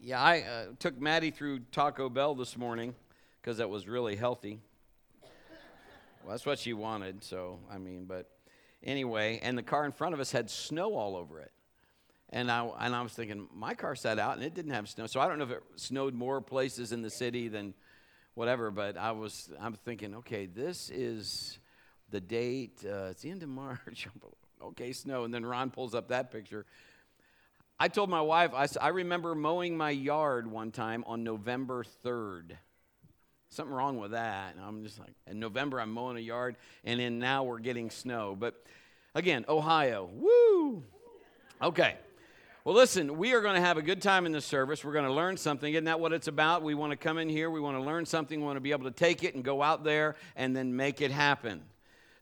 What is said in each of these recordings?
Yeah, I uh, took Maddie through Taco Bell this morning because that was really healthy. Well, that's what she wanted, so I mean, but anyway, and the car in front of us had snow all over it. And I, and I was thinking, my car sat out and it didn't have snow. So I don't know if it snowed more places in the city than whatever, but I was, I'm thinking, okay, this is the date. Uh, it's the end of March. okay, snow. And then Ron pulls up that picture. I told my wife, I, I remember mowing my yard one time on November 3rd. Something wrong with that. And I'm just like, in November, I'm mowing a yard, and then now we're getting snow. But again, Ohio, woo! Okay. Well, listen, we are going to have a good time in this service. We're going to learn something. Isn't that what it's about? We want to come in here, we want to learn something, we want to be able to take it and go out there and then make it happen.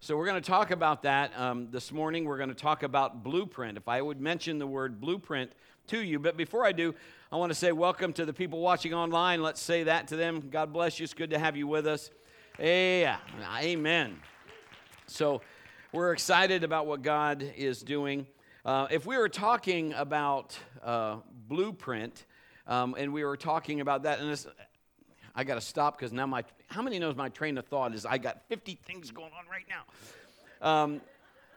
So, we're going to talk about that um, this morning. We're going to talk about blueprint. If I would mention the word blueprint to you, but before I do, I want to say welcome to the people watching online. Let's say that to them. God bless you. It's good to have you with us. Yeah, amen. So, we're excited about what God is doing. Uh, if we were talking about uh, blueprint, um, and we were talking about that, and I got to stop because now my, how many knows my train of thought is I got 50 things going on right now. Um,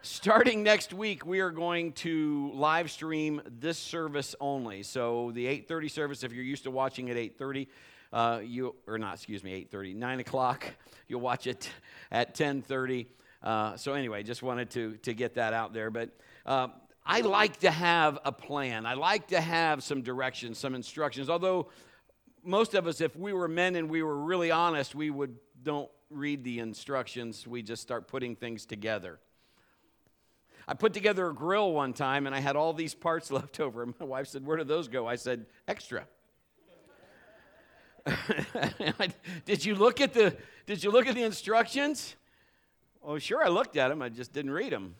starting next week, we are going to live stream this service only. So the 8:30 service, if you're used to watching at 8:30, uh, you or not, excuse me, 8:30, 9 o'clock. You'll watch it at 10:30. Uh, so anyway, just wanted to to get that out there, but. Uh, I like to have a plan. I like to have some directions, some instructions. Although most of us, if we were men and we were really honest, we would don't read the instructions. We just start putting things together. I put together a grill one time and I had all these parts left over. And my wife said, Where do those go? I said, Extra. did you look at the did you look at the instructions? Oh, sure, I looked at them. I just didn't read them.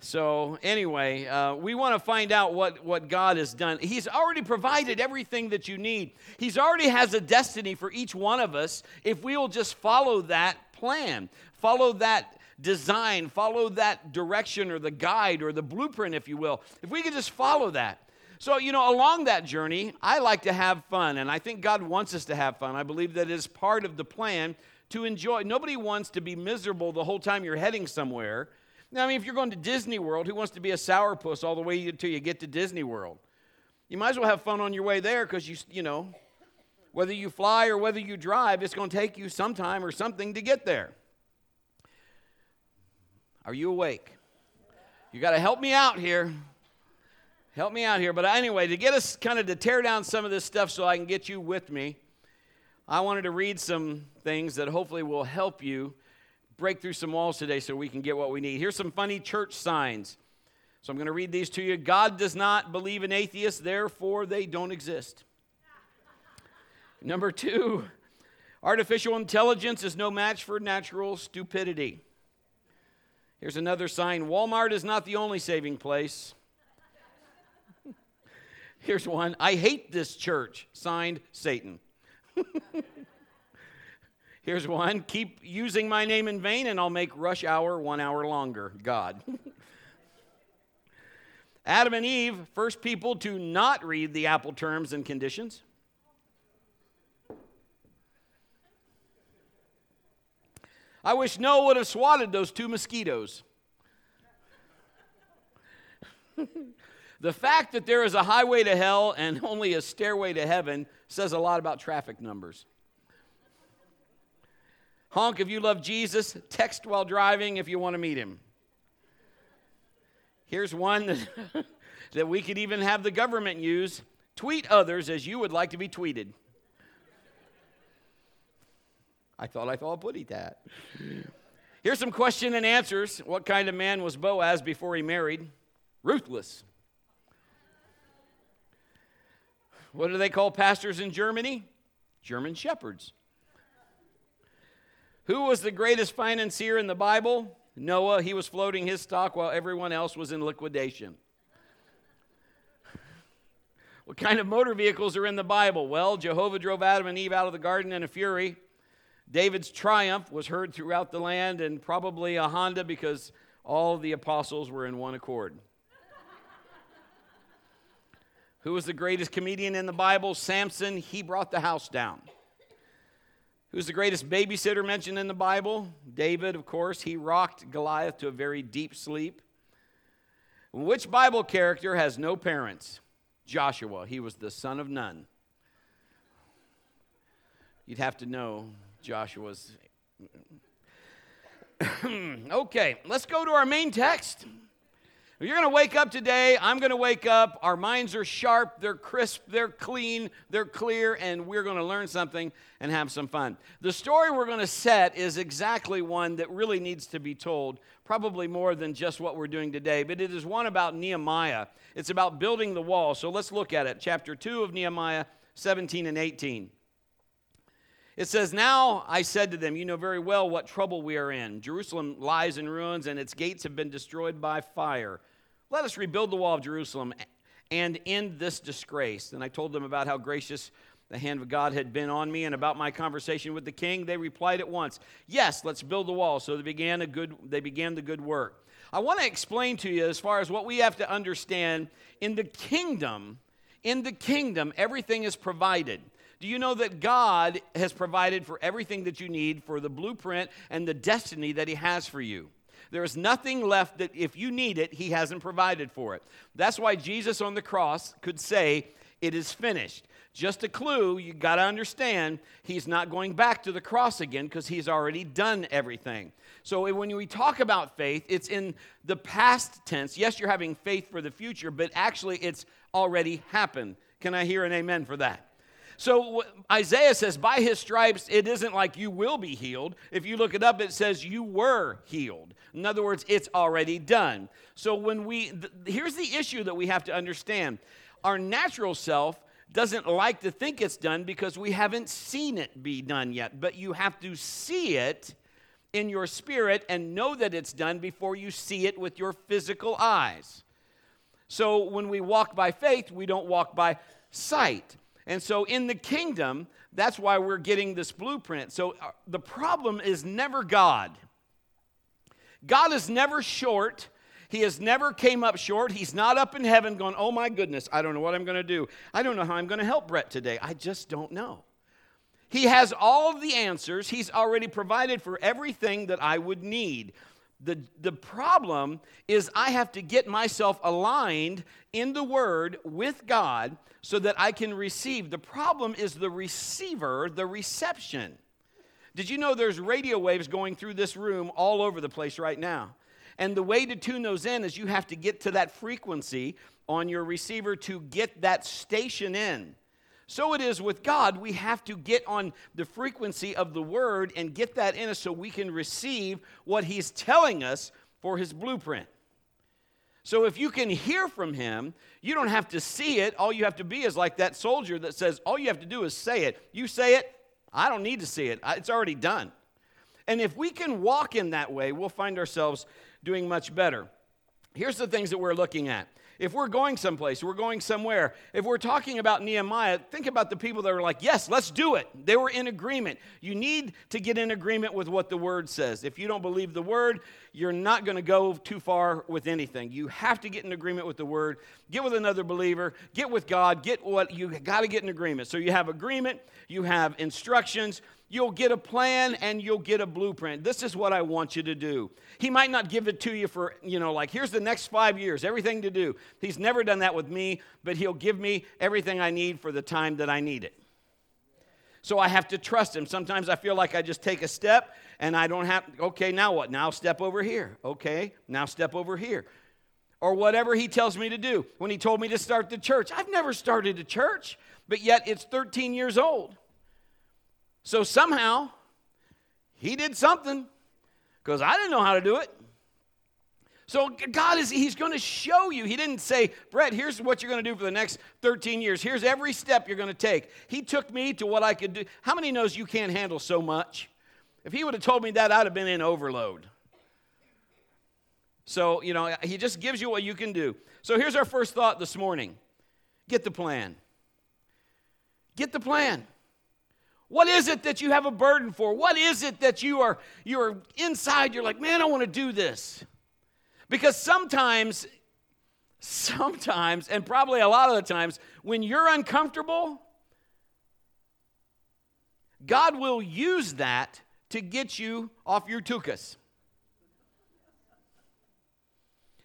So, anyway, uh, we want to find out what, what God has done. He's already provided everything that you need. He's already has a destiny for each one of us if we will just follow that plan, follow that design, follow that direction or the guide or the blueprint, if you will. If we could just follow that. So, you know, along that journey, I like to have fun, and I think God wants us to have fun. I believe that is part of the plan to enjoy. Nobody wants to be miserable the whole time you're heading somewhere. Now, I mean, if you're going to Disney World, who wants to be a sourpuss all the way until you get to Disney World? You might as well have fun on your way there because you, you know, whether you fly or whether you drive, it's going to take you some time or something to get there. Are you awake? You got to help me out here. Help me out here. But uh, anyway, to get us kind of to tear down some of this stuff so I can get you with me, I wanted to read some things that hopefully will help you break through some walls today so we can get what we need. Here's some funny church signs. So I'm going to read these to you. God does not believe in atheists, therefore they don't exist. Number two, artificial intelligence is no match for natural stupidity. Here's another sign Walmart is not the only saving place. Here's one I hate this church. Signed, Satan. Here's one keep using my name in vain, and I'll make rush hour one hour longer. God. Adam and Eve, first people to not read the Apple terms and conditions. I wish Noah would have swatted those two mosquitoes. the fact that there is a highway to hell and only a stairway to heaven says a lot about traffic numbers. Honk if you love Jesus. Text while driving if you want to meet him. Here's one that, that we could even have the government use tweet others as you would like to be tweeted. I thought I thought putty that. Here's some question and answers. What kind of man was Boaz before he married? Ruthless. What do they call pastors in Germany? German shepherds. Who was the greatest financier in the Bible? Noah. He was floating his stock while everyone else was in liquidation. What kind of motor vehicles are in the Bible? Well, Jehovah drove Adam and Eve out of the garden in a fury. David's triumph was heard throughout the land, and probably a Honda because all the apostles were in one accord. Who was the greatest comedian in the Bible? Samson. He brought the house down. Who's the greatest babysitter mentioned in the Bible? David, of course. He rocked Goliath to a very deep sleep. Which Bible character has no parents? Joshua. He was the son of none. You'd have to know Joshua's. okay, let's go to our main text. You're going to wake up today. I'm going to wake up. Our minds are sharp, they're crisp, they're clean, they're clear, and we're going to learn something and have some fun. The story we're going to set is exactly one that really needs to be told, probably more than just what we're doing today, but it is one about Nehemiah. It's about building the wall. So let's look at it. Chapter 2 of Nehemiah, 17 and 18. It says, Now I said to them, You know very well what trouble we are in. Jerusalem lies in ruins, and its gates have been destroyed by fire. Let us rebuild the wall of Jerusalem and end this disgrace. And I told them about how gracious the hand of God had been on me and about my conversation with the king. They replied at once, Yes, let's build the wall. So they began, a good, they began the good work. I want to explain to you as far as what we have to understand in the kingdom. In the kingdom, everything is provided. Do you know that God has provided for everything that you need for the blueprint and the destiny that He has for you? There is nothing left that if you need it, He hasn't provided for it. That's why Jesus on the cross could say, It is finished. Just a clue, you got to understand, He's not going back to the cross again because He's already done everything. So when we talk about faith, it's in the past tense. Yes, you're having faith for the future, but actually it's already happened. Can I hear an amen for that? So Isaiah says, by his stripes, it isn't like you will be healed. If you look it up, it says you were healed. In other words, it's already done. So when we, th- here's the issue that we have to understand our natural self doesn't like to think it's done because we haven't seen it be done yet. But you have to see it in your spirit and know that it's done before you see it with your physical eyes. So when we walk by faith, we don't walk by sight. And so in the kingdom, that's why we're getting this blueprint. So uh, the problem is never God. God is never short. He has never came up short. He's not up in heaven going, "Oh my goodness, I don't know what I'm going to do. I don't know how I'm going to help Brett today. I just don't know." He has all of the answers. He's already provided for everything that I would need. The, the problem is, I have to get myself aligned in the Word with God so that I can receive. The problem is the receiver, the reception. Did you know there's radio waves going through this room all over the place right now? And the way to tune those in is you have to get to that frequency on your receiver to get that station in. So it is with God. We have to get on the frequency of the word and get that in us so we can receive what He's telling us for His blueprint. So if you can hear from Him, you don't have to see it. All you have to be is like that soldier that says, All you have to do is say it. You say it, I don't need to see it, it's already done. And if we can walk in that way, we'll find ourselves doing much better. Here's the things that we're looking at if we're going someplace, we're going somewhere, if we're talking about Nehemiah, think about the people that are like, yes, let's do it. They were in agreement. You need to get in agreement with what the word says. If you don't believe the word, you're not going to go too far with anything. You have to get in agreement with the word, get with another believer, get with God, get what you got to get in agreement. So you have agreement, you have instructions, You'll get a plan and you'll get a blueprint. This is what I want you to do. He might not give it to you for, you know, like, here's the next five years, everything to do. He's never done that with me, but He'll give me everything I need for the time that I need it. So I have to trust Him. Sometimes I feel like I just take a step and I don't have, okay, now what? Now step over here. Okay, now step over here. Or whatever He tells me to do. When He told me to start the church, I've never started a church, but yet it's 13 years old. So somehow, he did something because I didn't know how to do it. So God is he's going to show you. He didn't say, "Brett, here's what you're going to do for the next 13 years. Here's every step you're going to take." He took me to what I could do. How many knows you can't handle so much? If he would have told me that, I'd have been in overload. So, you know, he just gives you what you can do. So here's our first thought this morning. Get the plan. Get the plan. What is it that you have a burden for? What is it that you are you're inside you're like, "Man, I want to do this." Because sometimes sometimes, and probably a lot of the times, when you're uncomfortable, God will use that to get you off your tukas.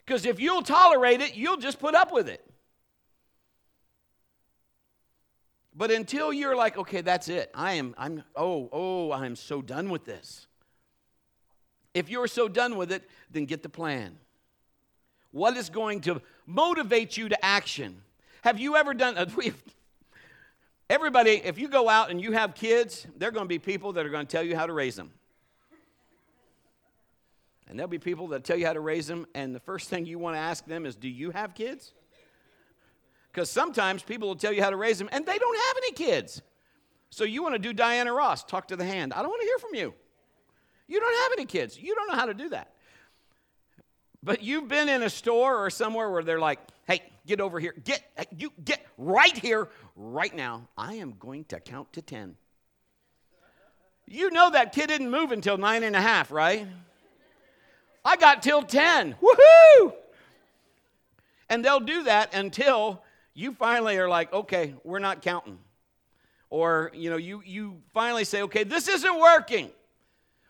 Because if you'll tolerate it, you'll just put up with it. But until you're like, okay, that's it. I am, I'm, oh, oh, I am so done with this. If you're so done with it, then get the plan. What is going to motivate you to action? Have you ever done, uh, everybody, if you go out and you have kids, there are going to be people that are going to tell you how to raise them. And there'll be people that tell you how to raise them, and the first thing you want to ask them is, Do you have kids? Because sometimes people will tell you how to raise them, and they don't have any kids. So you want to do Diana Ross, talk to the hand. I don't want to hear from you. You don't have any kids. You don't know how to do that. But you've been in a store or somewhere where they're like, hey, get over here. Get, you get right here, right now. I am going to count to 10. You know that kid didn't move until nine and a half, right? I got till 10. Woohoo! And they'll do that until you finally are like, okay, we're not counting. Or, you know, you, you finally say, okay, this isn't working.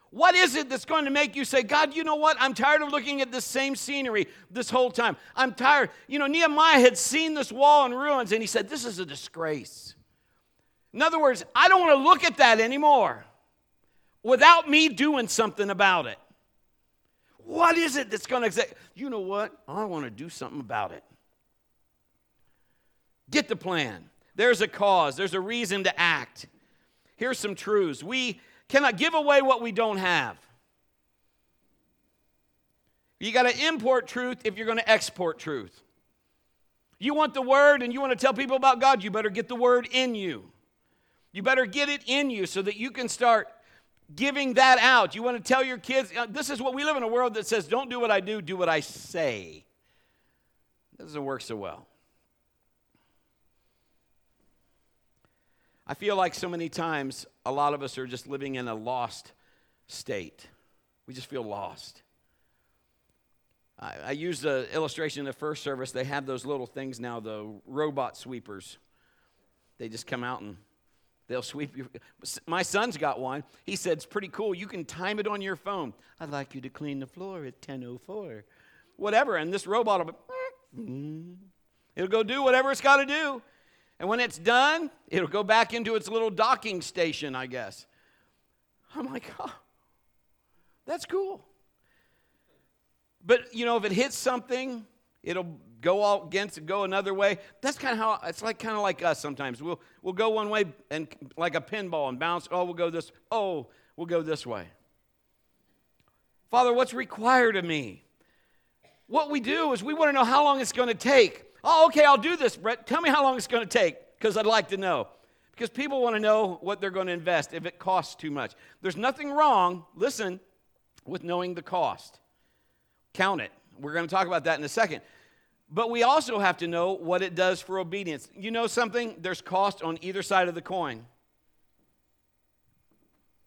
What is it that's going to make you say, God, you know what? I'm tired of looking at this same scenery this whole time. I'm tired. You know, Nehemiah had seen this wall in ruins and he said, This is a disgrace. In other words, I don't want to look at that anymore without me doing something about it. What is it that's going to say, you know what? I want to do something about it. Get the plan. There's a cause, there's a reason to act. Here's some truths. We cannot give away what we don't have. You got to import truth if you're going to export truth. You want the word and you want to tell people about God, you better get the word in you. You better get it in you so that you can start giving that out. You want to tell your kids, uh, this is what we live in a world that says, don't do what I do, do what I say. Doesn't work so well. I feel like so many times a lot of us are just living in a lost state. We just feel lost. I, I used the illustration in the first service. They have those little things now, the robot sweepers. They just come out and they'll sweep your. My son's got one. He said it's pretty cool. You can time it on your phone. I'd like you to clean the floor at 10:04, whatever. And this robot will. Be, mm-hmm. it'll go do whatever it's got to do. And when it's done, it'll go back into its little docking station, I guess. I'm like, oh, that's cool. But, you know, if it hits something, it'll go all against it, go another way. That's kind of how it's like kind of like us sometimes. We'll we'll go one way and like a pinball and bounce. Oh, we'll go this. Oh, we'll go this way. Father, what's required of me? What we do is we want to know how long it's going to take. Oh, okay, I'll do this, Brett. Tell me how long it's going to take because I'd like to know. Because people want to know what they're going to invest if it costs too much. There's nothing wrong, listen, with knowing the cost. Count it. We're going to talk about that in a second. But we also have to know what it does for obedience. You know something? There's cost on either side of the coin.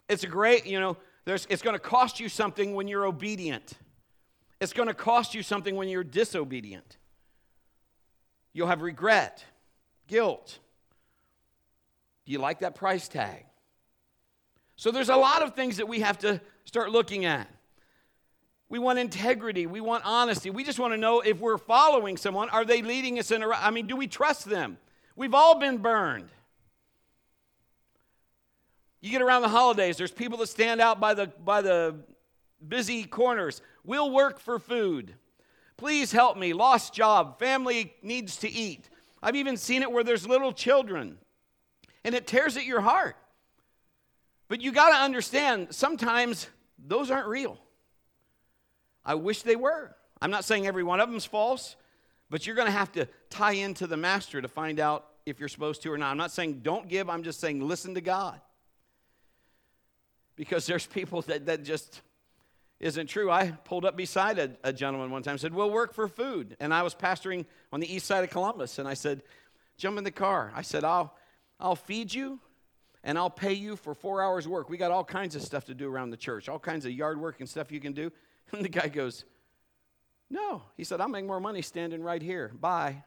It's a great, you know, there's, it's going to cost you something when you're obedient. It's going to cost you something when you're disobedient. You'll have regret, guilt. Do you like that price tag? So there's a lot of things that we have to start looking at. We want integrity. We want honesty. We just want to know if we're following someone, are they leading us in a I mean, do we trust them? We've all been burned. You get around the holidays, there's people that stand out by the by the busy corners. We'll work for food. Please help me. Lost job. Family needs to eat. I've even seen it where there's little children, and it tears at your heart. But you got to understand, sometimes those aren't real. I wish they were. I'm not saying every one of them's false, but you're going to have to tie into the master to find out if you're supposed to or not. I'm not saying don't give, I'm just saying listen to God. Because there's people that, that just isn't true. I pulled up beside a, a gentleman one time and said, We'll work for food. And I was pastoring on the east side of Columbus. And I said, Jump in the car. I said, I'll, I'll feed you and I'll pay you for four hours' work. We got all kinds of stuff to do around the church, all kinds of yard work and stuff you can do. And the guy goes, No. He said, I'll make more money standing right here. Bye.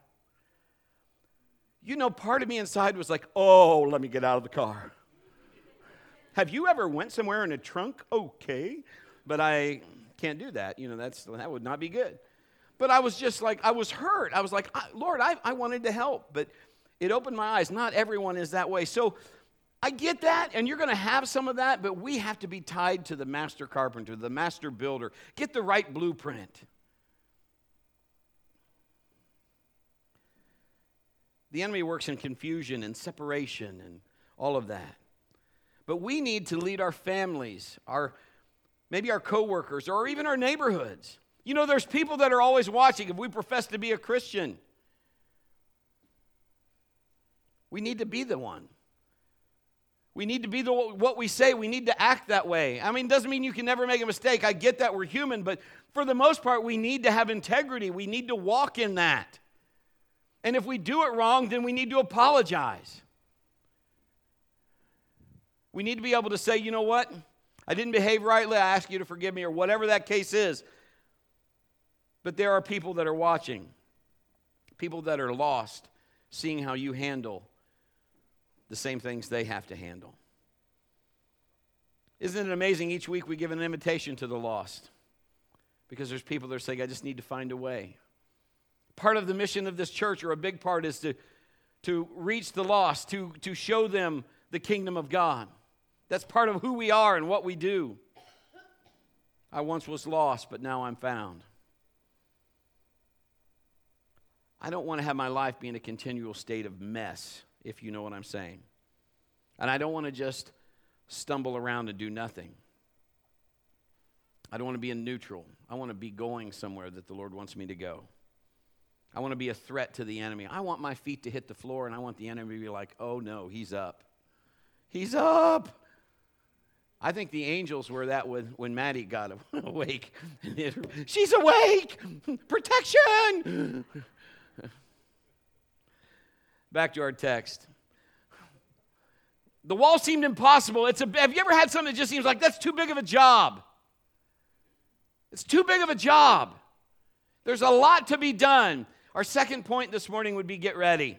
You know, part of me inside was like, oh, let me get out of the car. Have you ever went somewhere in a trunk? Okay. But I can't do that. You know, that's, that would not be good. But I was just like, I was hurt. I was like, Lord, I, I wanted to help. But it opened my eyes. Not everyone is that way. So I get that, and you're going to have some of that, but we have to be tied to the master carpenter, the master builder. Get the right blueprint. The enemy works in confusion and separation and all of that. But we need to lead our families, our maybe our coworkers, or even our neighborhoods. You know, there's people that are always watching if we profess to be a Christian. We need to be the one. We need to be the what we say. We need to act that way. I mean, doesn't mean you can never make a mistake. I get that we're human, but for the most part, we need to have integrity. We need to walk in that. And if we do it wrong, then we need to apologize. We need to be able to say, you know what? I didn't behave rightly. I ask you to forgive me, or whatever that case is. But there are people that are watching, people that are lost, seeing how you handle the same things they have to handle. Isn't it amazing? Each week we give an invitation to the lost because there's people that are saying, I just need to find a way. Part of the mission of this church, or a big part, is to, to reach the lost, to, to show them the kingdom of God. That's part of who we are and what we do. I once was lost, but now I'm found. I don't want to have my life be in a continual state of mess if you know what I'm saying. And I don't want to just stumble around and do nothing. I don't want to be in neutral. I want to be going somewhere that the Lord wants me to go. I want to be a threat to the enemy. I want my feet to hit the floor, and I want the enemy to be like, oh no, he's up. He's up. I think the angels were that when, when Maddie got awake. She's awake! Protection! Back to our text. The wall seemed impossible. It's a, have you ever had something that just seems like that's too big of a job? It's too big of a job. There's a lot to be done. Our second point this morning would be get ready.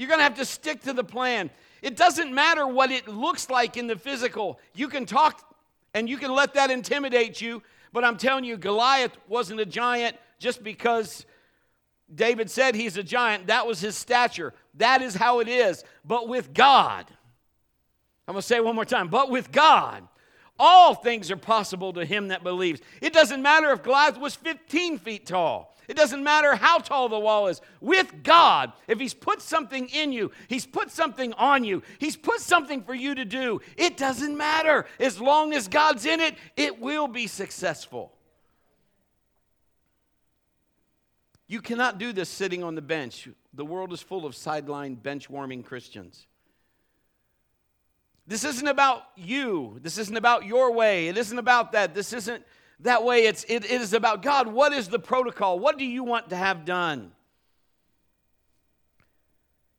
You're going to have to stick to the plan. It doesn't matter what it looks like in the physical. You can talk and you can let that intimidate you, but I'm telling you, Goliath wasn't a giant just because David said he's a giant. That was his stature. That is how it is. But with God, I'm going to say it one more time, but with God, all things are possible to him that believes. It doesn't matter if Goliath was 15 feet tall. It doesn't matter how tall the wall is. With God, if He's put something in you, He's put something on you, He's put something for you to do, it doesn't matter. As long as God's in it, it will be successful. You cannot do this sitting on the bench. The world is full of sideline bench warming Christians. This isn't about you. This isn't about your way. It isn't about that. This isn't that way. It's, it, it is about God. What is the protocol? What do you want to have done?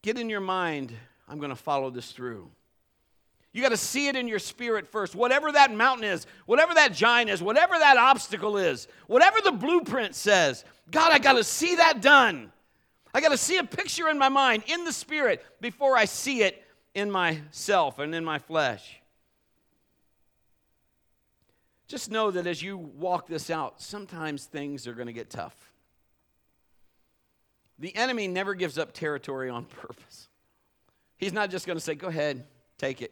Get in your mind, I'm going to follow this through. You got to see it in your spirit first. Whatever that mountain is, whatever that giant is, whatever that obstacle is, whatever the blueprint says, God, I got to see that done. I got to see a picture in my mind, in the spirit, before I see it in myself and in my flesh. Just know that as you walk this out, sometimes things are going to get tough. The enemy never gives up territory on purpose. He's not just going to say, Go ahead, take it.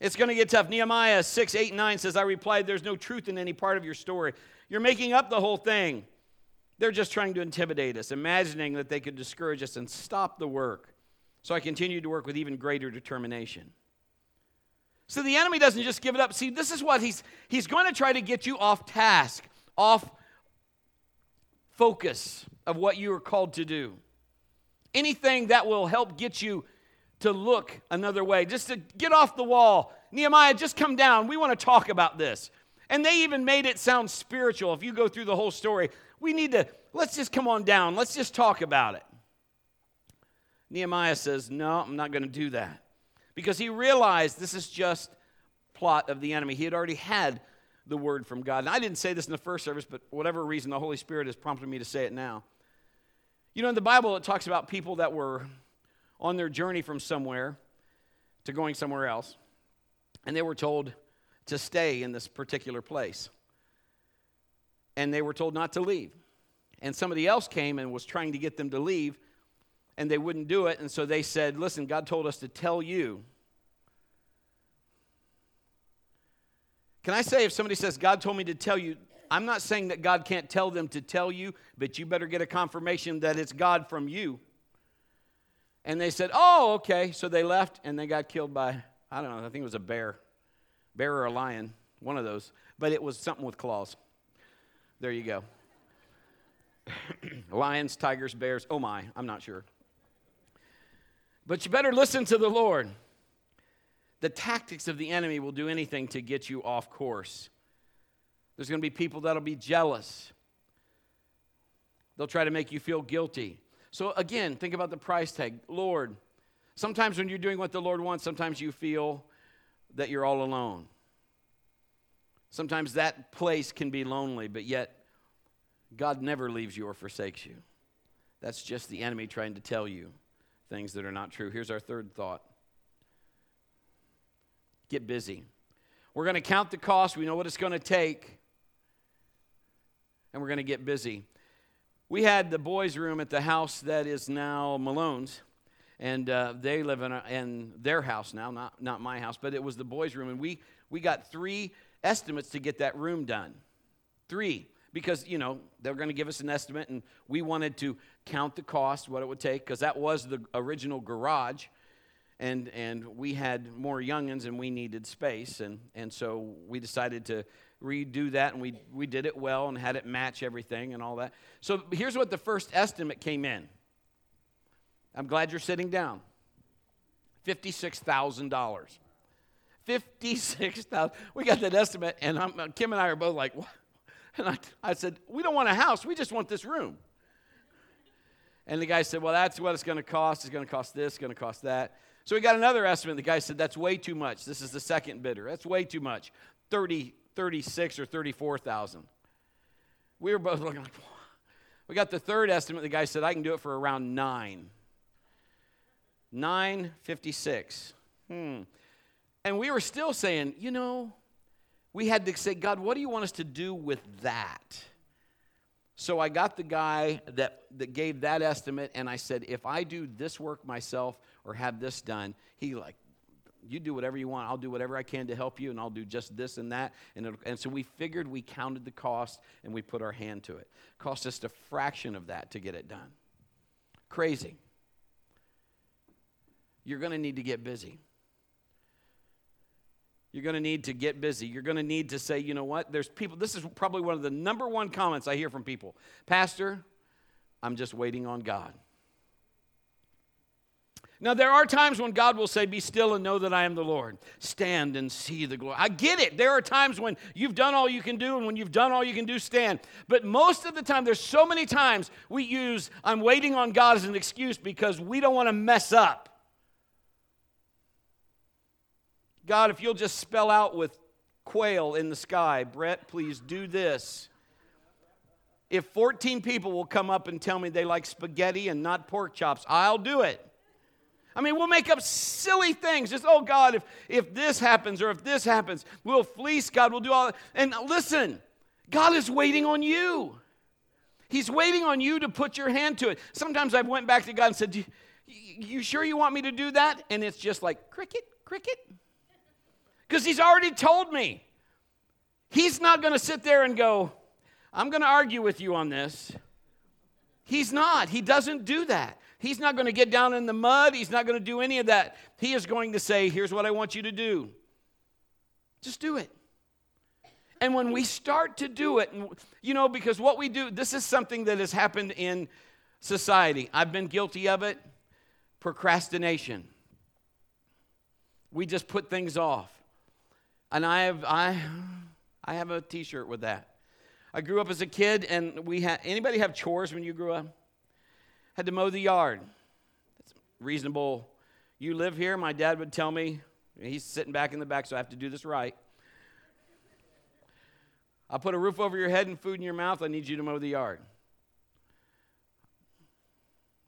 It's going to get tough. Nehemiah 6, 8, 9 says, I replied, There's no truth in any part of your story. You're making up the whole thing. They're just trying to intimidate us, imagining that they could discourage us and stop the work. So I continued to work with even greater determination. So the enemy doesn't just give it up. See, this is what he's he's going to try to get you off task, off focus of what you are called to do. Anything that will help get you to look another way, just to get off the wall. Nehemiah, just come down. We want to talk about this. And they even made it sound spiritual. If you go through the whole story, we need to, let's just come on down. Let's just talk about it. Nehemiah says, No, I'm not going to do that. Because he realized this is just plot of the enemy. He had already had the word from God. And I didn't say this in the first service, but whatever reason, the Holy Spirit has prompted me to say it now. You know, in the Bible, it talks about people that were on their journey from somewhere to going somewhere else, and they were told to stay in this particular place. And they were told not to leave. And somebody else came and was trying to get them to leave, and they wouldn't do it. And so they said, Listen, God told us to tell you. Can I say, if somebody says, God told me to tell you, I'm not saying that God can't tell them to tell you, but you better get a confirmation that it's God from you. And they said, Oh, okay. So they left and they got killed by, I don't know, I think it was a bear, bear or a lion, one of those. But it was something with claws. There you go. Lions, tigers, bears, oh my, I'm not sure. But you better listen to the Lord. The tactics of the enemy will do anything to get you off course. There's going to be people that'll be jealous. They'll try to make you feel guilty. So, again, think about the price tag. Lord, sometimes when you're doing what the Lord wants, sometimes you feel that you're all alone. Sometimes that place can be lonely, but yet God never leaves you or forsakes you. That's just the enemy trying to tell you things that are not true. Here's our third thought get busy. We're going to count the cost, we know what it's going to take, and we're going to get busy. We had the boys' room at the house that is now Malone's, and uh, they live in, a, in their house now, not, not my house, but it was the boys' room, and we, we got three estimates to get that room done. Three because you know they're going to give us an estimate and we wanted to count the cost what it would take because that was the original garage and and we had more youngins and we needed space and and so we decided to redo that, and we, we did it well and had it match everything and all that. So here's what the first estimate came in. I'm glad you're sitting down. $56,000. 56,000. We got that estimate, and I'm, Kim and I are both like, what? And I, I said, We don't want a house, we just want this room. And the guy said, Well, that's what it's going to cost. It's going to cost this, it's going to cost that. So we got another estimate. The guy said, That's way too much. This is the second bidder. That's way too much. 30, 36 or 34,000. We were both looking like, we got the third estimate. The guy said, I can do it for around nine. 956. Hmm. And we were still saying, you know, we had to say, God, what do you want us to do with that? So I got the guy that, that gave that estimate, and I said, if I do this work myself or have this done, he like you do whatever you want. I'll do whatever I can to help you, and I'll do just this and that. And, and so we figured we counted the cost and we put our hand to it. it. Cost us a fraction of that to get it done. Crazy. You're going to need to get busy. You're going to need to get busy. You're going to need to say, you know what? There's people, this is probably one of the number one comments I hear from people Pastor, I'm just waiting on God. Now, there are times when God will say, Be still and know that I am the Lord. Stand and see the glory. I get it. There are times when you've done all you can do, and when you've done all you can do, stand. But most of the time, there's so many times we use, I'm waiting on God as an excuse because we don't want to mess up. God, if you'll just spell out with quail in the sky, Brett, please do this. If 14 people will come up and tell me they like spaghetti and not pork chops, I'll do it. I mean, we'll make up silly things. Just, oh God, if, if this happens or if this happens, we'll fleece God, we'll do all that. And listen, God is waiting on you. He's waiting on you to put your hand to it. Sometimes I've went back to God and said, you, you sure you want me to do that? And it's just like, cricket, cricket. Because He's already told me. He's not going to sit there and go, I'm going to argue with you on this. He's not. He doesn't do that. He's not going to get down in the mud. He's not going to do any of that. He is going to say, Here's what I want you to do. Just do it. And when we start to do it, you know, because what we do, this is something that has happened in society. I've been guilty of it procrastination. We just put things off. And I have, I, I have a t shirt with that. I grew up as a kid, and we had anybody have chores when you grew up? had to mow the yard. That's reasonable. You live here, my dad would tell me, he's sitting back in the back, so I have to do this right. I'll put a roof over your head and food in your mouth. I need you to mow the yard.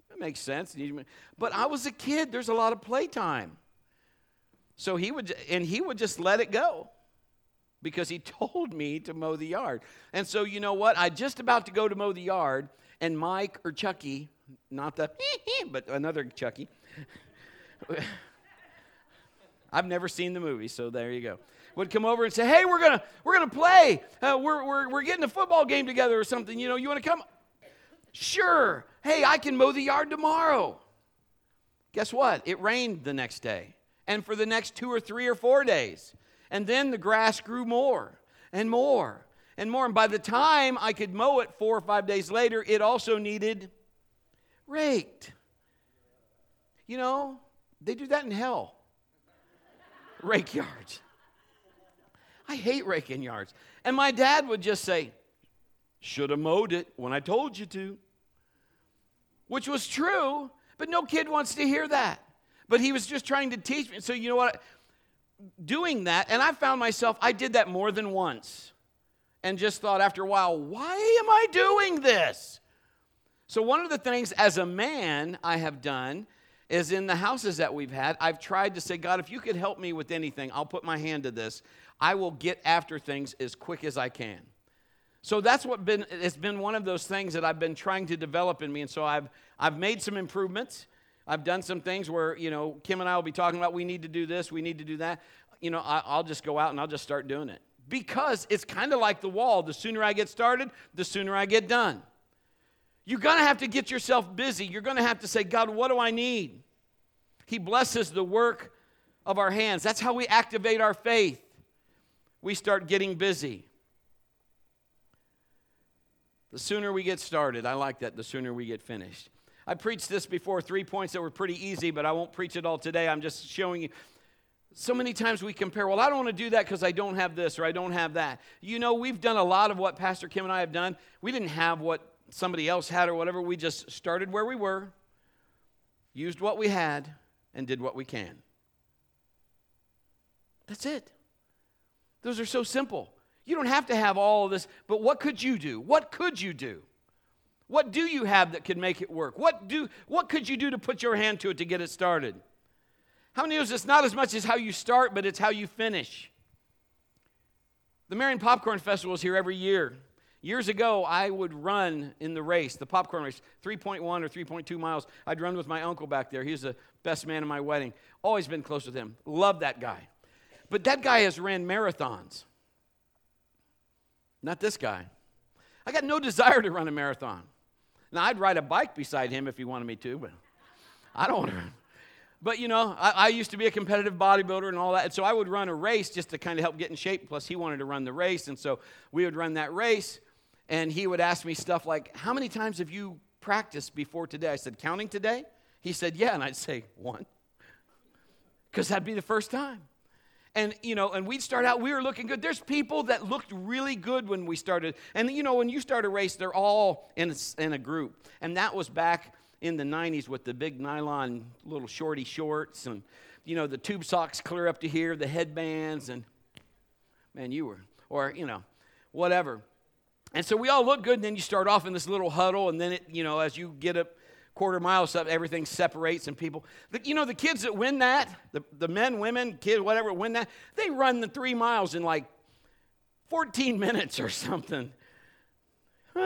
That makes sense. But I was a kid. There's a lot of playtime. So he would, and he would just let it go because he told me to mow the yard. And so, you know what? I just about to go to mow the yard, and Mike or Chucky, not the, but another Chucky. I've never seen the movie, so there you go. Would come over and say, "Hey, we're gonna we're gonna play. Uh, we're, we're we're getting a football game together or something. You know, you want to come? Sure. Hey, I can mow the yard tomorrow. Guess what? It rained the next day, and for the next two or three or four days, and then the grass grew more and more and more. And by the time I could mow it four or five days later, it also needed raked. You know, they do that in hell. Rake yards. I hate raking yards. And my dad would just say, Should have mowed it when I told you to. Which was true, but no kid wants to hear that. But he was just trying to teach me. So, you know what? Doing that, and I found myself, I did that more than once. And just thought after a while, why am I doing this? So, one of the things as a man I have done is in the houses that we've had, I've tried to say, God, if you could help me with anything, I'll put my hand to this. I will get after things as quick as I can. So that's what been it's been one of those things that I've been trying to develop in me. And so I've I've made some improvements. I've done some things where, you know, Kim and I will be talking about we need to do this, we need to do that. You know, I, will just go out and I'll just start doing it. Because it's kind of like the wall. The sooner I get started, the sooner I get done. You're going to have to get yourself busy. You're going to have to say, God, what do I need? He blesses the work of our hands. That's how we activate our faith. We start getting busy. The sooner we get started, I like that, the sooner we get finished. I preached this before, three points that were pretty easy, but I won't preach it all today. I'm just showing you. So many times we compare, well, I don't want to do that because I don't have this or I don't have that. You know, we've done a lot of what Pastor Kim and I have done. We didn't have what somebody else had or whatever. We just started where we were, used what we had, and did what we can. That's it. Those are so simple. You don't have to have all of this, but what could you do? What could you do? What do you have that could make it work? What, do, what could you do to put your hand to it to get it started? How many knows it's not as much as how you start, but it's how you finish? The Marion Popcorn Festival is here every year. Years ago, I would run in the race, the popcorn race, 3.1 or 3.2 miles. I'd run with my uncle back there. He was the best man in my wedding. Always been close with him. Love that guy. But that guy has ran marathons. Not this guy. I got no desire to run a marathon. Now, I'd ride a bike beside him if he wanted me to, but I don't want to. But you know, I, I, used to be a competitive bodybuilder and all that. And so I would run a race just to kind of help get in shape. Plus, he wanted to run the race. And so we would run that race and he would ask me stuff like, How many times have you practiced before today? I said, Counting today? He said, Yeah. And I'd say, One. Because that'd be the first time. And, you know, and we'd start out, we were looking good. There's people that looked really good when we started. And, you know, when you start a race, they're all in a, in a group. And that was back in the 90s with the big nylon little shorty shorts and, you know, the tube socks clear up to here, the headbands. And, man, you were, or, you know, whatever. And so we all look good, and then you start off in this little huddle, and then it, you know, as you get a quarter mile up, everything separates and people. You know, the kids that win that, the, the men, women, kids, whatever, win that, they run the three miles in like 14 minutes or something.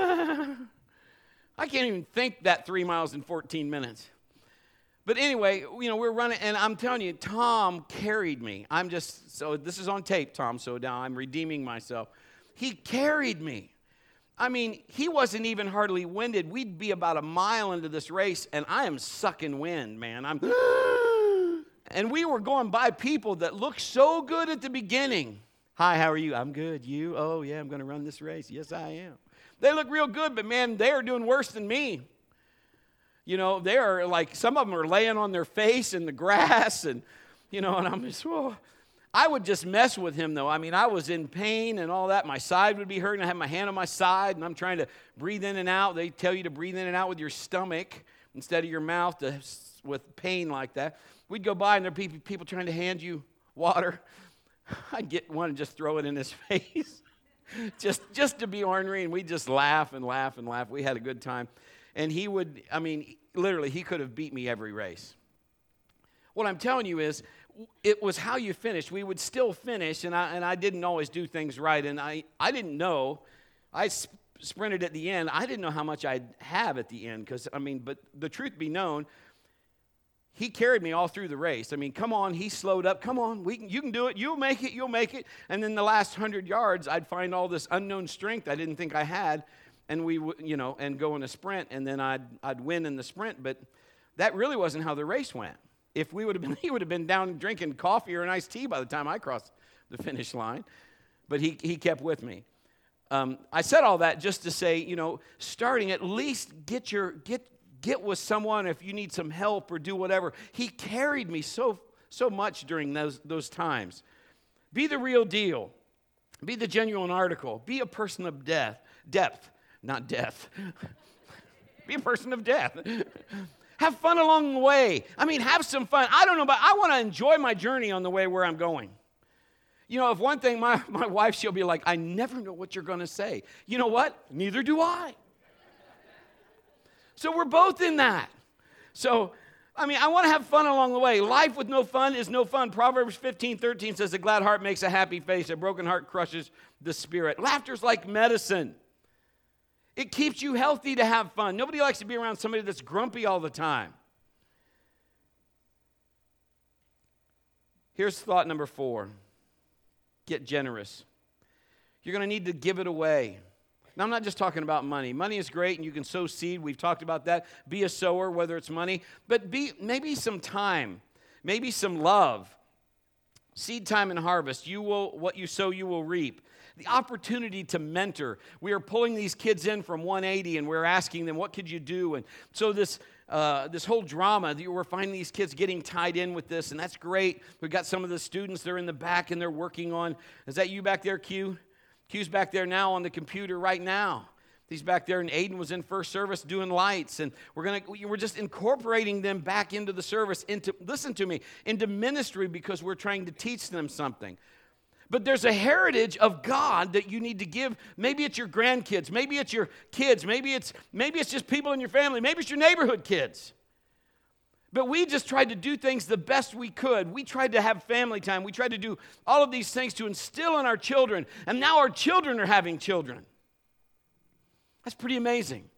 I can't even think that three miles in 14 minutes. But anyway, you know, we're running, and I'm telling you, Tom carried me. I'm just, so this is on tape, Tom, so now I'm redeeming myself. He carried me. I mean, he wasn't even hardly winded. We'd be about a mile into this race, and I am sucking wind, man. I'm, and we were going by people that looked so good at the beginning. Hi, how are you? I'm good. You? Oh, yeah, I'm going to run this race. Yes, I am. They look real good, but man, they are doing worse than me. You know, they are like, some of them are laying on their face in the grass, and, you know, and I'm just, whoa. I would just mess with him, though. I mean, I was in pain and all that. My side would be hurting. I had my hand on my side, and I'm trying to breathe in and out. They tell you to breathe in and out with your stomach instead of your mouth to, with pain like that. We'd go by, and there'd be people trying to hand you water. I'd get one and just throw it in his face. just, just to be ornery. And we'd just laugh and laugh and laugh. We had a good time. And he would, I mean, literally, he could have beat me every race. What I'm telling you is, it was how you finished. We would still finish, and I, and I didn't always do things right. And I, I didn't know. I sp- sprinted at the end. I didn't know how much I'd have at the end because, I mean, but the truth be known, he carried me all through the race. I mean, come on, he slowed up. Come on, we can, you can do it. You'll make it. You'll make it. And then the last hundred yards, I'd find all this unknown strength I didn't think I had, and we, you know, and go in a sprint, and then I'd I'd win in the sprint. But that really wasn't how the race went. If we would have been, he would have been down drinking coffee or an iced tea by the time I crossed the finish line. But he he kept with me. Um, I said all that just to say, you know, starting at least get your get get with someone if you need some help or do whatever. He carried me so, so much during those, those times. Be the real deal. Be the genuine article. Be a person of death, depth, not death. Be a person of death. have fun along the way. I mean, have some fun. I don't know, but I want to enjoy my journey on the way where I'm going. You know, if one thing, my, my wife, she'll be like, I never know what you're going to say. You know what? Neither do I. So we're both in that. So, I mean, I want to have fun along the way. Life with no fun is no fun. Proverbs 15 13 says, A glad heart makes a happy face, a broken heart crushes the spirit. Laughter's like medicine. It keeps you healthy to have fun. Nobody likes to be around somebody that's grumpy all the time. Here's thought number four get generous. You're going to need to give it away. Now, I'm not just talking about money. Money is great and you can sow seed. We've talked about that. Be a sower, whether it's money, but be maybe some time, maybe some love. Seed time and harvest. You will, what you sow, you will reap. The opportunity to mentor. We are pulling these kids in from 180 and we're asking them, what could you do? And so this, uh, this whole drama, that we're finding these kids getting tied in with this, and that's great. We've got some of the students, they're in the back and they're working on. Is that you back there, Q? Q's back there now on the computer right now. He's back there, and Aiden was in first service doing lights, and we're gonna we're just incorporating them back into the service, into listen to me, into ministry because we're trying to teach them something. But there's a heritage of God that you need to give. Maybe it's your grandkids, maybe it's your kids, maybe it's maybe it's just people in your family, maybe it's your neighborhood kids. But we just tried to do things the best we could. We tried to have family time. We tried to do all of these things to instill in our children. And now our children are having children. That's pretty amazing.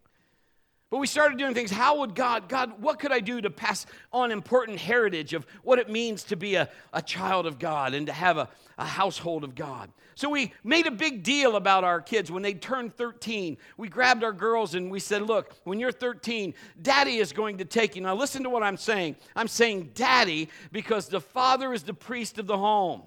But we started doing things. How would God, God, what could I do to pass on important heritage of what it means to be a, a child of God and to have a, a household of God? So we made a big deal about our kids when they turned 13. We grabbed our girls and we said, Look, when you're 13, daddy is going to take you. Now, listen to what I'm saying. I'm saying daddy because the father is the priest of the home.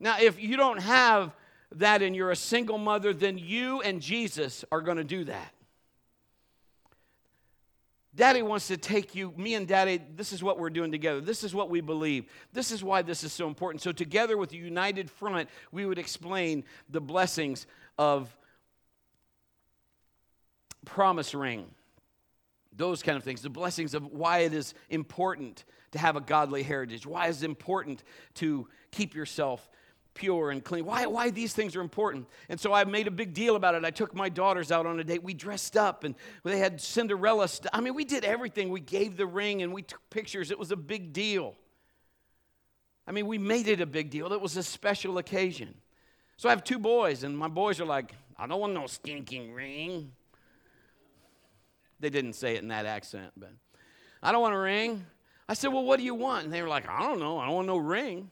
Now, if you don't have that and you're a single mother, then you and Jesus are going to do that. Daddy wants to take you, me and Daddy, this is what we're doing together. This is what we believe. This is why this is so important. So, together with a united front, we would explain the blessings of promise ring, those kind of things, the blessings of why it is important to have a godly heritage, why it's important to keep yourself pure and clean. Why, why these things are important. And so I made a big deal about it. I took my daughters out on a date. We dressed up and they had Cinderella stuff. I mean, we did everything. We gave the ring and we took pictures. It was a big deal. I mean, we made it a big deal. It was a special occasion. So I have two boys, and my boys are like, I don't want no stinking ring. They didn't say it in that accent, but I don't want a ring. I said, Well, what do you want? And they were like, I don't know. I don't want no ring.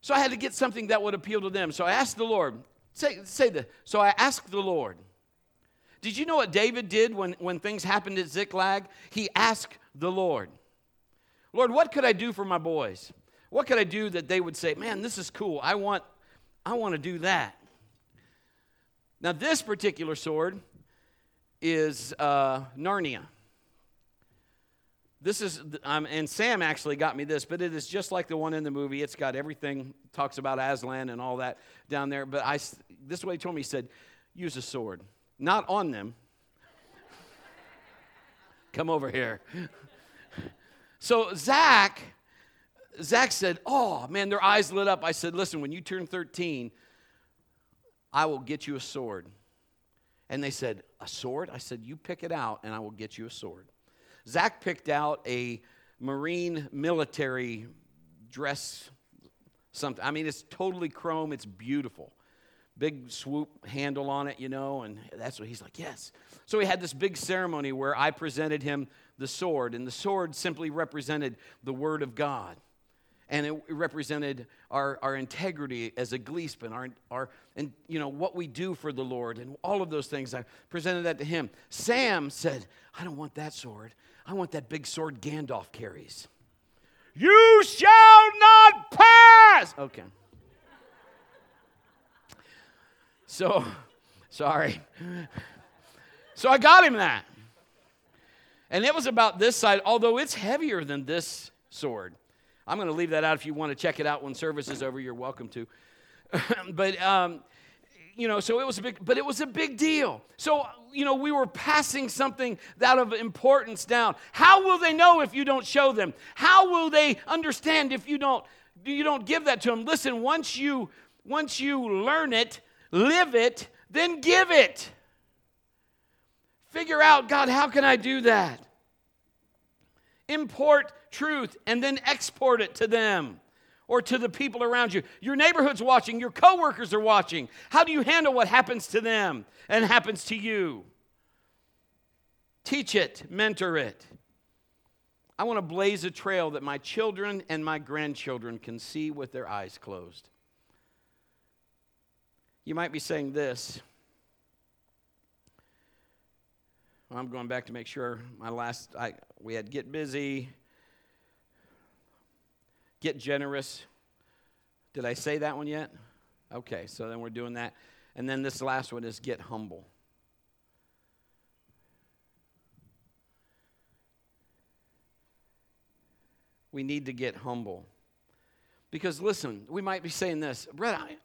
So I had to get something that would appeal to them. So I asked the Lord, say, say this. So I asked the Lord, did you know what David did when, when things happened at Ziklag? He asked the Lord, Lord, what could I do for my boys? What could I do that they would say, man, this is cool. I want, I want to do that. Now, this particular sword is uh, Narnia. This is, um, and Sam actually got me this, but it is just like the one in the movie. It's got everything, talks about Aslan and all that down there. But I, this is what he told me. He said, use a sword, not on them. Come over here. so Zach, Zach said, oh man, their eyes lit up. I said, listen, when you turn 13, I will get you a sword. And they said, A sword? I said, You pick it out and I will get you a sword. Zach picked out a Marine military dress, something. I mean, it's totally chrome, it's beautiful. Big swoop handle on it, you know, and that's what he's like, Yes. So we had this big ceremony where I presented him the sword, and the sword simply represented the Word of God and it represented our, our integrity as a Gleespan, our, our, and you know, what we do for the Lord, and all of those things. I presented that to him. Sam said, I don't want that sword. I want that big sword Gandalf carries. You shall not pass! Okay. So, sorry. So I got him that. And it was about this side, although it's heavier than this sword. I'm going to leave that out if you want to check it out when service is over. You're welcome to. but um, you know, so it was a big, but it was a big deal. So you know, we were passing something that of importance down. How will they know if you don't show them? How will they understand if you don't you don't give that to them? Listen, once you once you learn it, live it, then give it. Figure out, God, how can I do that? Import truth and then export it to them or to the people around you. Your neighborhood's watching, your coworkers are watching. How do you handle what happens to them and happens to you? Teach it, mentor it. I want to blaze a trail that my children and my grandchildren can see with their eyes closed. You might be saying this. I'm going back to make sure my last I we had get busy, Get generous. Did I say that one yet? Okay, so then we're doing that. And then this last one is get humble. We need to get humble. Because listen, we might be saying this, Brett, I,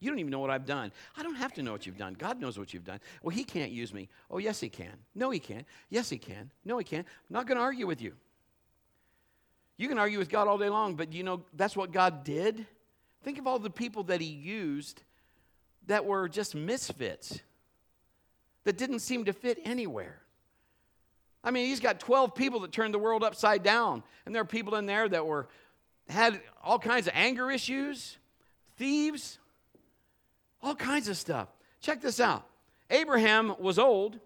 you don't even know what I've done. I don't have to know what you've done. God knows what you've done. Well, He can't use me. Oh, yes, He can. No, He can't. Yes, He can. No, He can't. I'm not going to argue with you. You can argue with God all day long, but you know that's what God did? Think of all the people that He used that were just misfits, that didn't seem to fit anywhere. I mean, He's got 12 people that turned the world upside down, and there are people in there that were had all kinds of anger issues, thieves, all kinds of stuff. Check this out. Abraham was old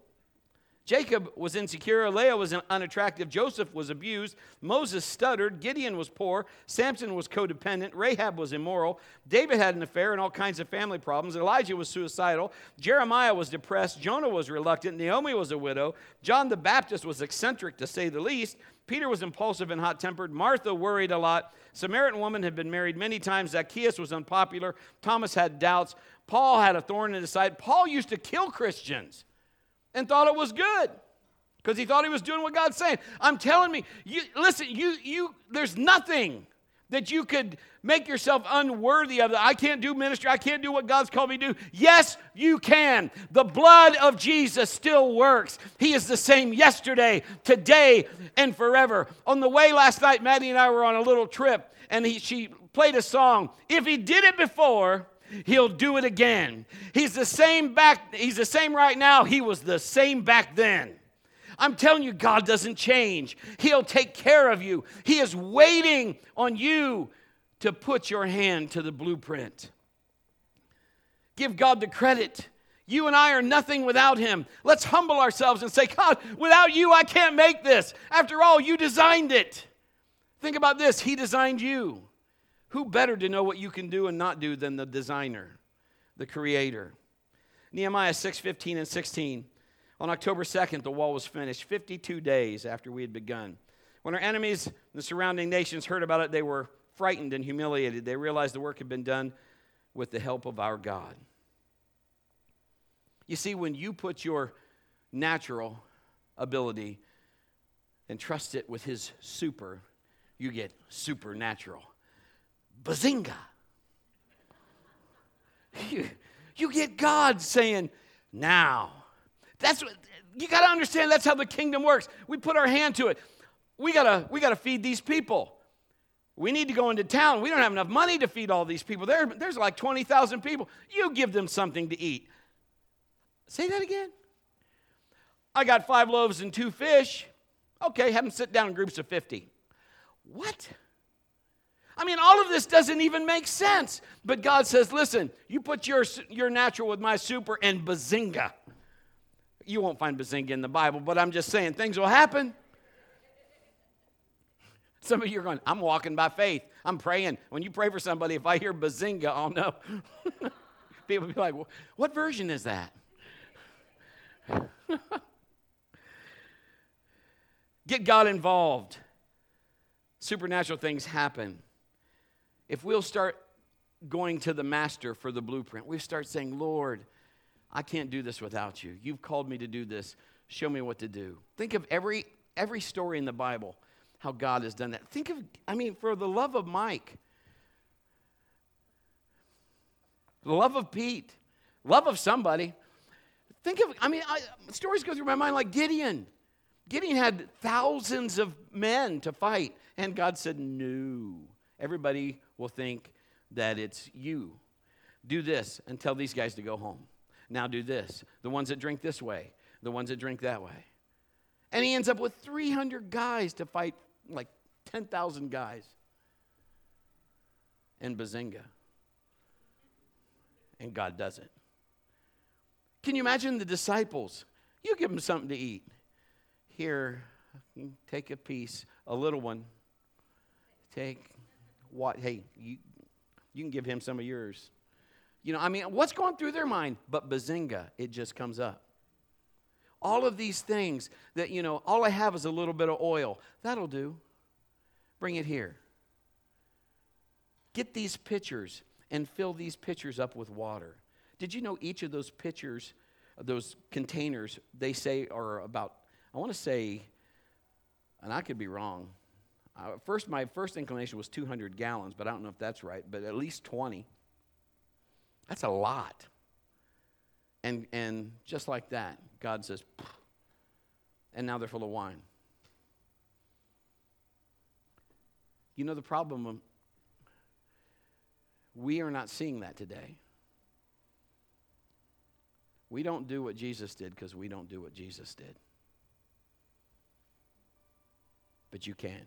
Jacob was insecure, Leah was unattractive, Joseph was abused, Moses stuttered, Gideon was poor, Samson was codependent, Rahab was immoral, David had an affair and all kinds of family problems, Elijah was suicidal, Jeremiah was depressed, Jonah was reluctant, Naomi was a widow, John the Baptist was eccentric to say the least, Peter was impulsive and hot tempered, Martha worried a lot, Samaritan woman had been married many times, Zacchaeus was unpopular, Thomas had doubts, Paul had a thorn in his side. Paul used to kill Christians and thought it was good because he thought he was doing what God's saying. I'm telling me, you listen, you you there's nothing that you could make yourself unworthy of. I can't do ministry. I can't do what God's called me to do. Yes, you can. The blood of Jesus still works. He is the same yesterday, today, and forever. On the way last night, Maddie and I were on a little trip, and he, she played a song. If he did it before, He'll do it again. He's the same back he's the same right now. He was the same back then. I'm telling you God doesn't change. He'll take care of you. He is waiting on you to put your hand to the blueprint. Give God the credit. You and I are nothing without Him. Let's humble ourselves and say, God, without you, I can't make this. After all, you designed it. Think about this He designed you. Who better to know what you can do and not do than the designer, the creator? Nehemiah 6 15 and 16. On October 2nd, the wall was finished, 52 days after we had begun. When our enemies, the surrounding nations, heard about it, they were frightened and humiliated. They realized the work had been done with the help of our God. You see, when you put your natural ability and trust it with His super, you get supernatural. Bazinga. You, you get God saying, now. That's what you got to understand that's how the kingdom works. We put our hand to it. We got to we got to feed these people. We need to go into town. We don't have enough money to feed all these people. There, there's like 20,000 people. You give them something to eat. Say that again. I got five loaves and two fish. Okay, have them sit down in groups of 50. What? I mean, all of this doesn't even make sense. But God says, listen, you put your, your natural with my super and bazinga. You won't find bazinga in the Bible, but I'm just saying things will happen. Some of you are going, I'm walking by faith. I'm praying. When you pray for somebody, if I hear bazinga, I'll know. People be like, what version is that? Get God involved. Supernatural things happen. If we'll start going to the master for the blueprint, we start saying, Lord, I can't do this without you. You've called me to do this. Show me what to do. Think of every every story in the Bible how God has done that. Think of I mean for the love of Mike. The love of Pete. Love of somebody. Think of I mean I, stories go through my mind like Gideon. Gideon had thousands of men to fight and God said no. Everybody will think that it's you. Do this and tell these guys to go home. Now do this. The ones that drink this way, the ones that drink that way. And he ends up with 300 guys to fight like 10,000 guys. And Bazinga. And God does it. Can you imagine the disciples? You give them something to eat. Here, take a piece, a little one. Take what? Hey, you, you can give him some of yours. You know, I mean, what's going through their mind? But bazinga, it just comes up. All of these things that, you know, all I have is a little bit of oil. That'll do. Bring it here. Get these pitchers and fill these pitchers up with water. Did you know each of those pitchers, those containers, they say are about, I want to say, and I could be wrong. Uh, first, my first inclination was 200 gallons, but I don't know if that's right, but at least 20. That's a lot. And, and just like that, God says, and now they're full of wine. You know the problem? We are not seeing that today. We don't do what Jesus did because we don't do what Jesus did. But you can.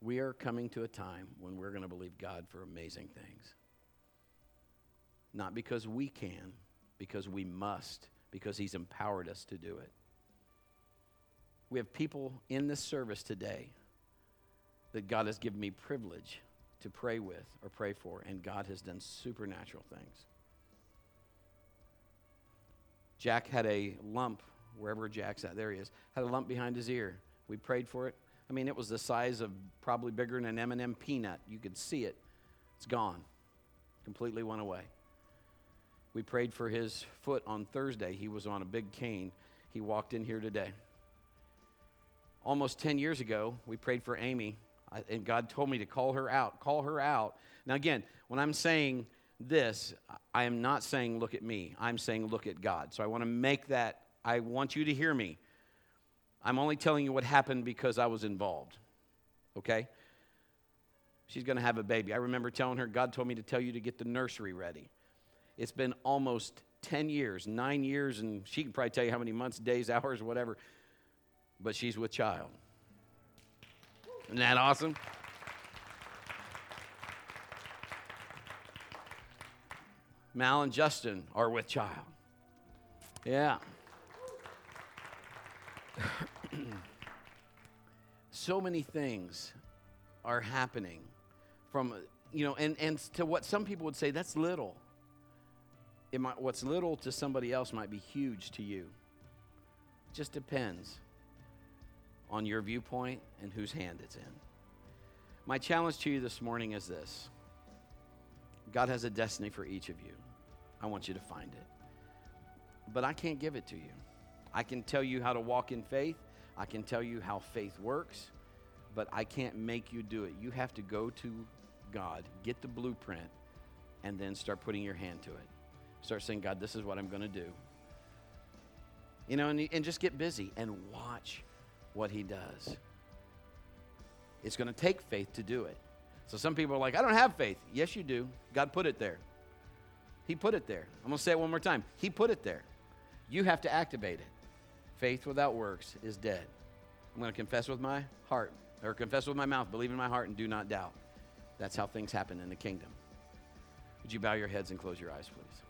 We are coming to a time when we're going to believe God for amazing things. Not because we can, because we must, because He's empowered us to do it. We have people in this service today that God has given me privilege to pray with or pray for, and God has done supernatural things. Jack had a lump wherever Jack's at, there he is, had a lump behind his ear. We prayed for it. I mean, it was the size of probably bigger than an M&M peanut. You could see it. It's gone. Completely went away. We prayed for his foot on Thursday. He was on a big cane. He walked in here today. Almost 10 years ago, we prayed for Amy, and God told me to call her out. Call her out. Now, again, when I'm saying this, I am not saying look at me. I'm saying look at God. So I want to make that, I want you to hear me. I'm only telling you what happened because I was involved. Okay? She's going to have a baby. I remember telling her, God told me to tell you to get the nursery ready. It's been almost 10 years, nine years, and she can probably tell you how many months, days, hours, whatever, but she's with child. Isn't that awesome? Mal and Justin are with child. Yeah. So many things are happening from, you know, and, and to what some people would say, that's little. It might, what's little to somebody else might be huge to you. It just depends on your viewpoint and whose hand it's in. My challenge to you this morning is this God has a destiny for each of you. I want you to find it. But I can't give it to you. I can tell you how to walk in faith, I can tell you how faith works, but I can't make you do it. You have to go to God, get the blueprint, and then start putting your hand to it. Start saying, God, this is what I'm going to do. You know, and, and just get busy and watch what He does. It's going to take faith to do it. So some people are like, I don't have faith. Yes, you do. God put it there. He put it there. I'm going to say it one more time. He put it there. You have to activate it. Faith without works is dead. I'm going to confess with my heart, or confess with my mouth, believe in my heart, and do not doubt. That's how things happen in the kingdom. Would you bow your heads and close your eyes, please?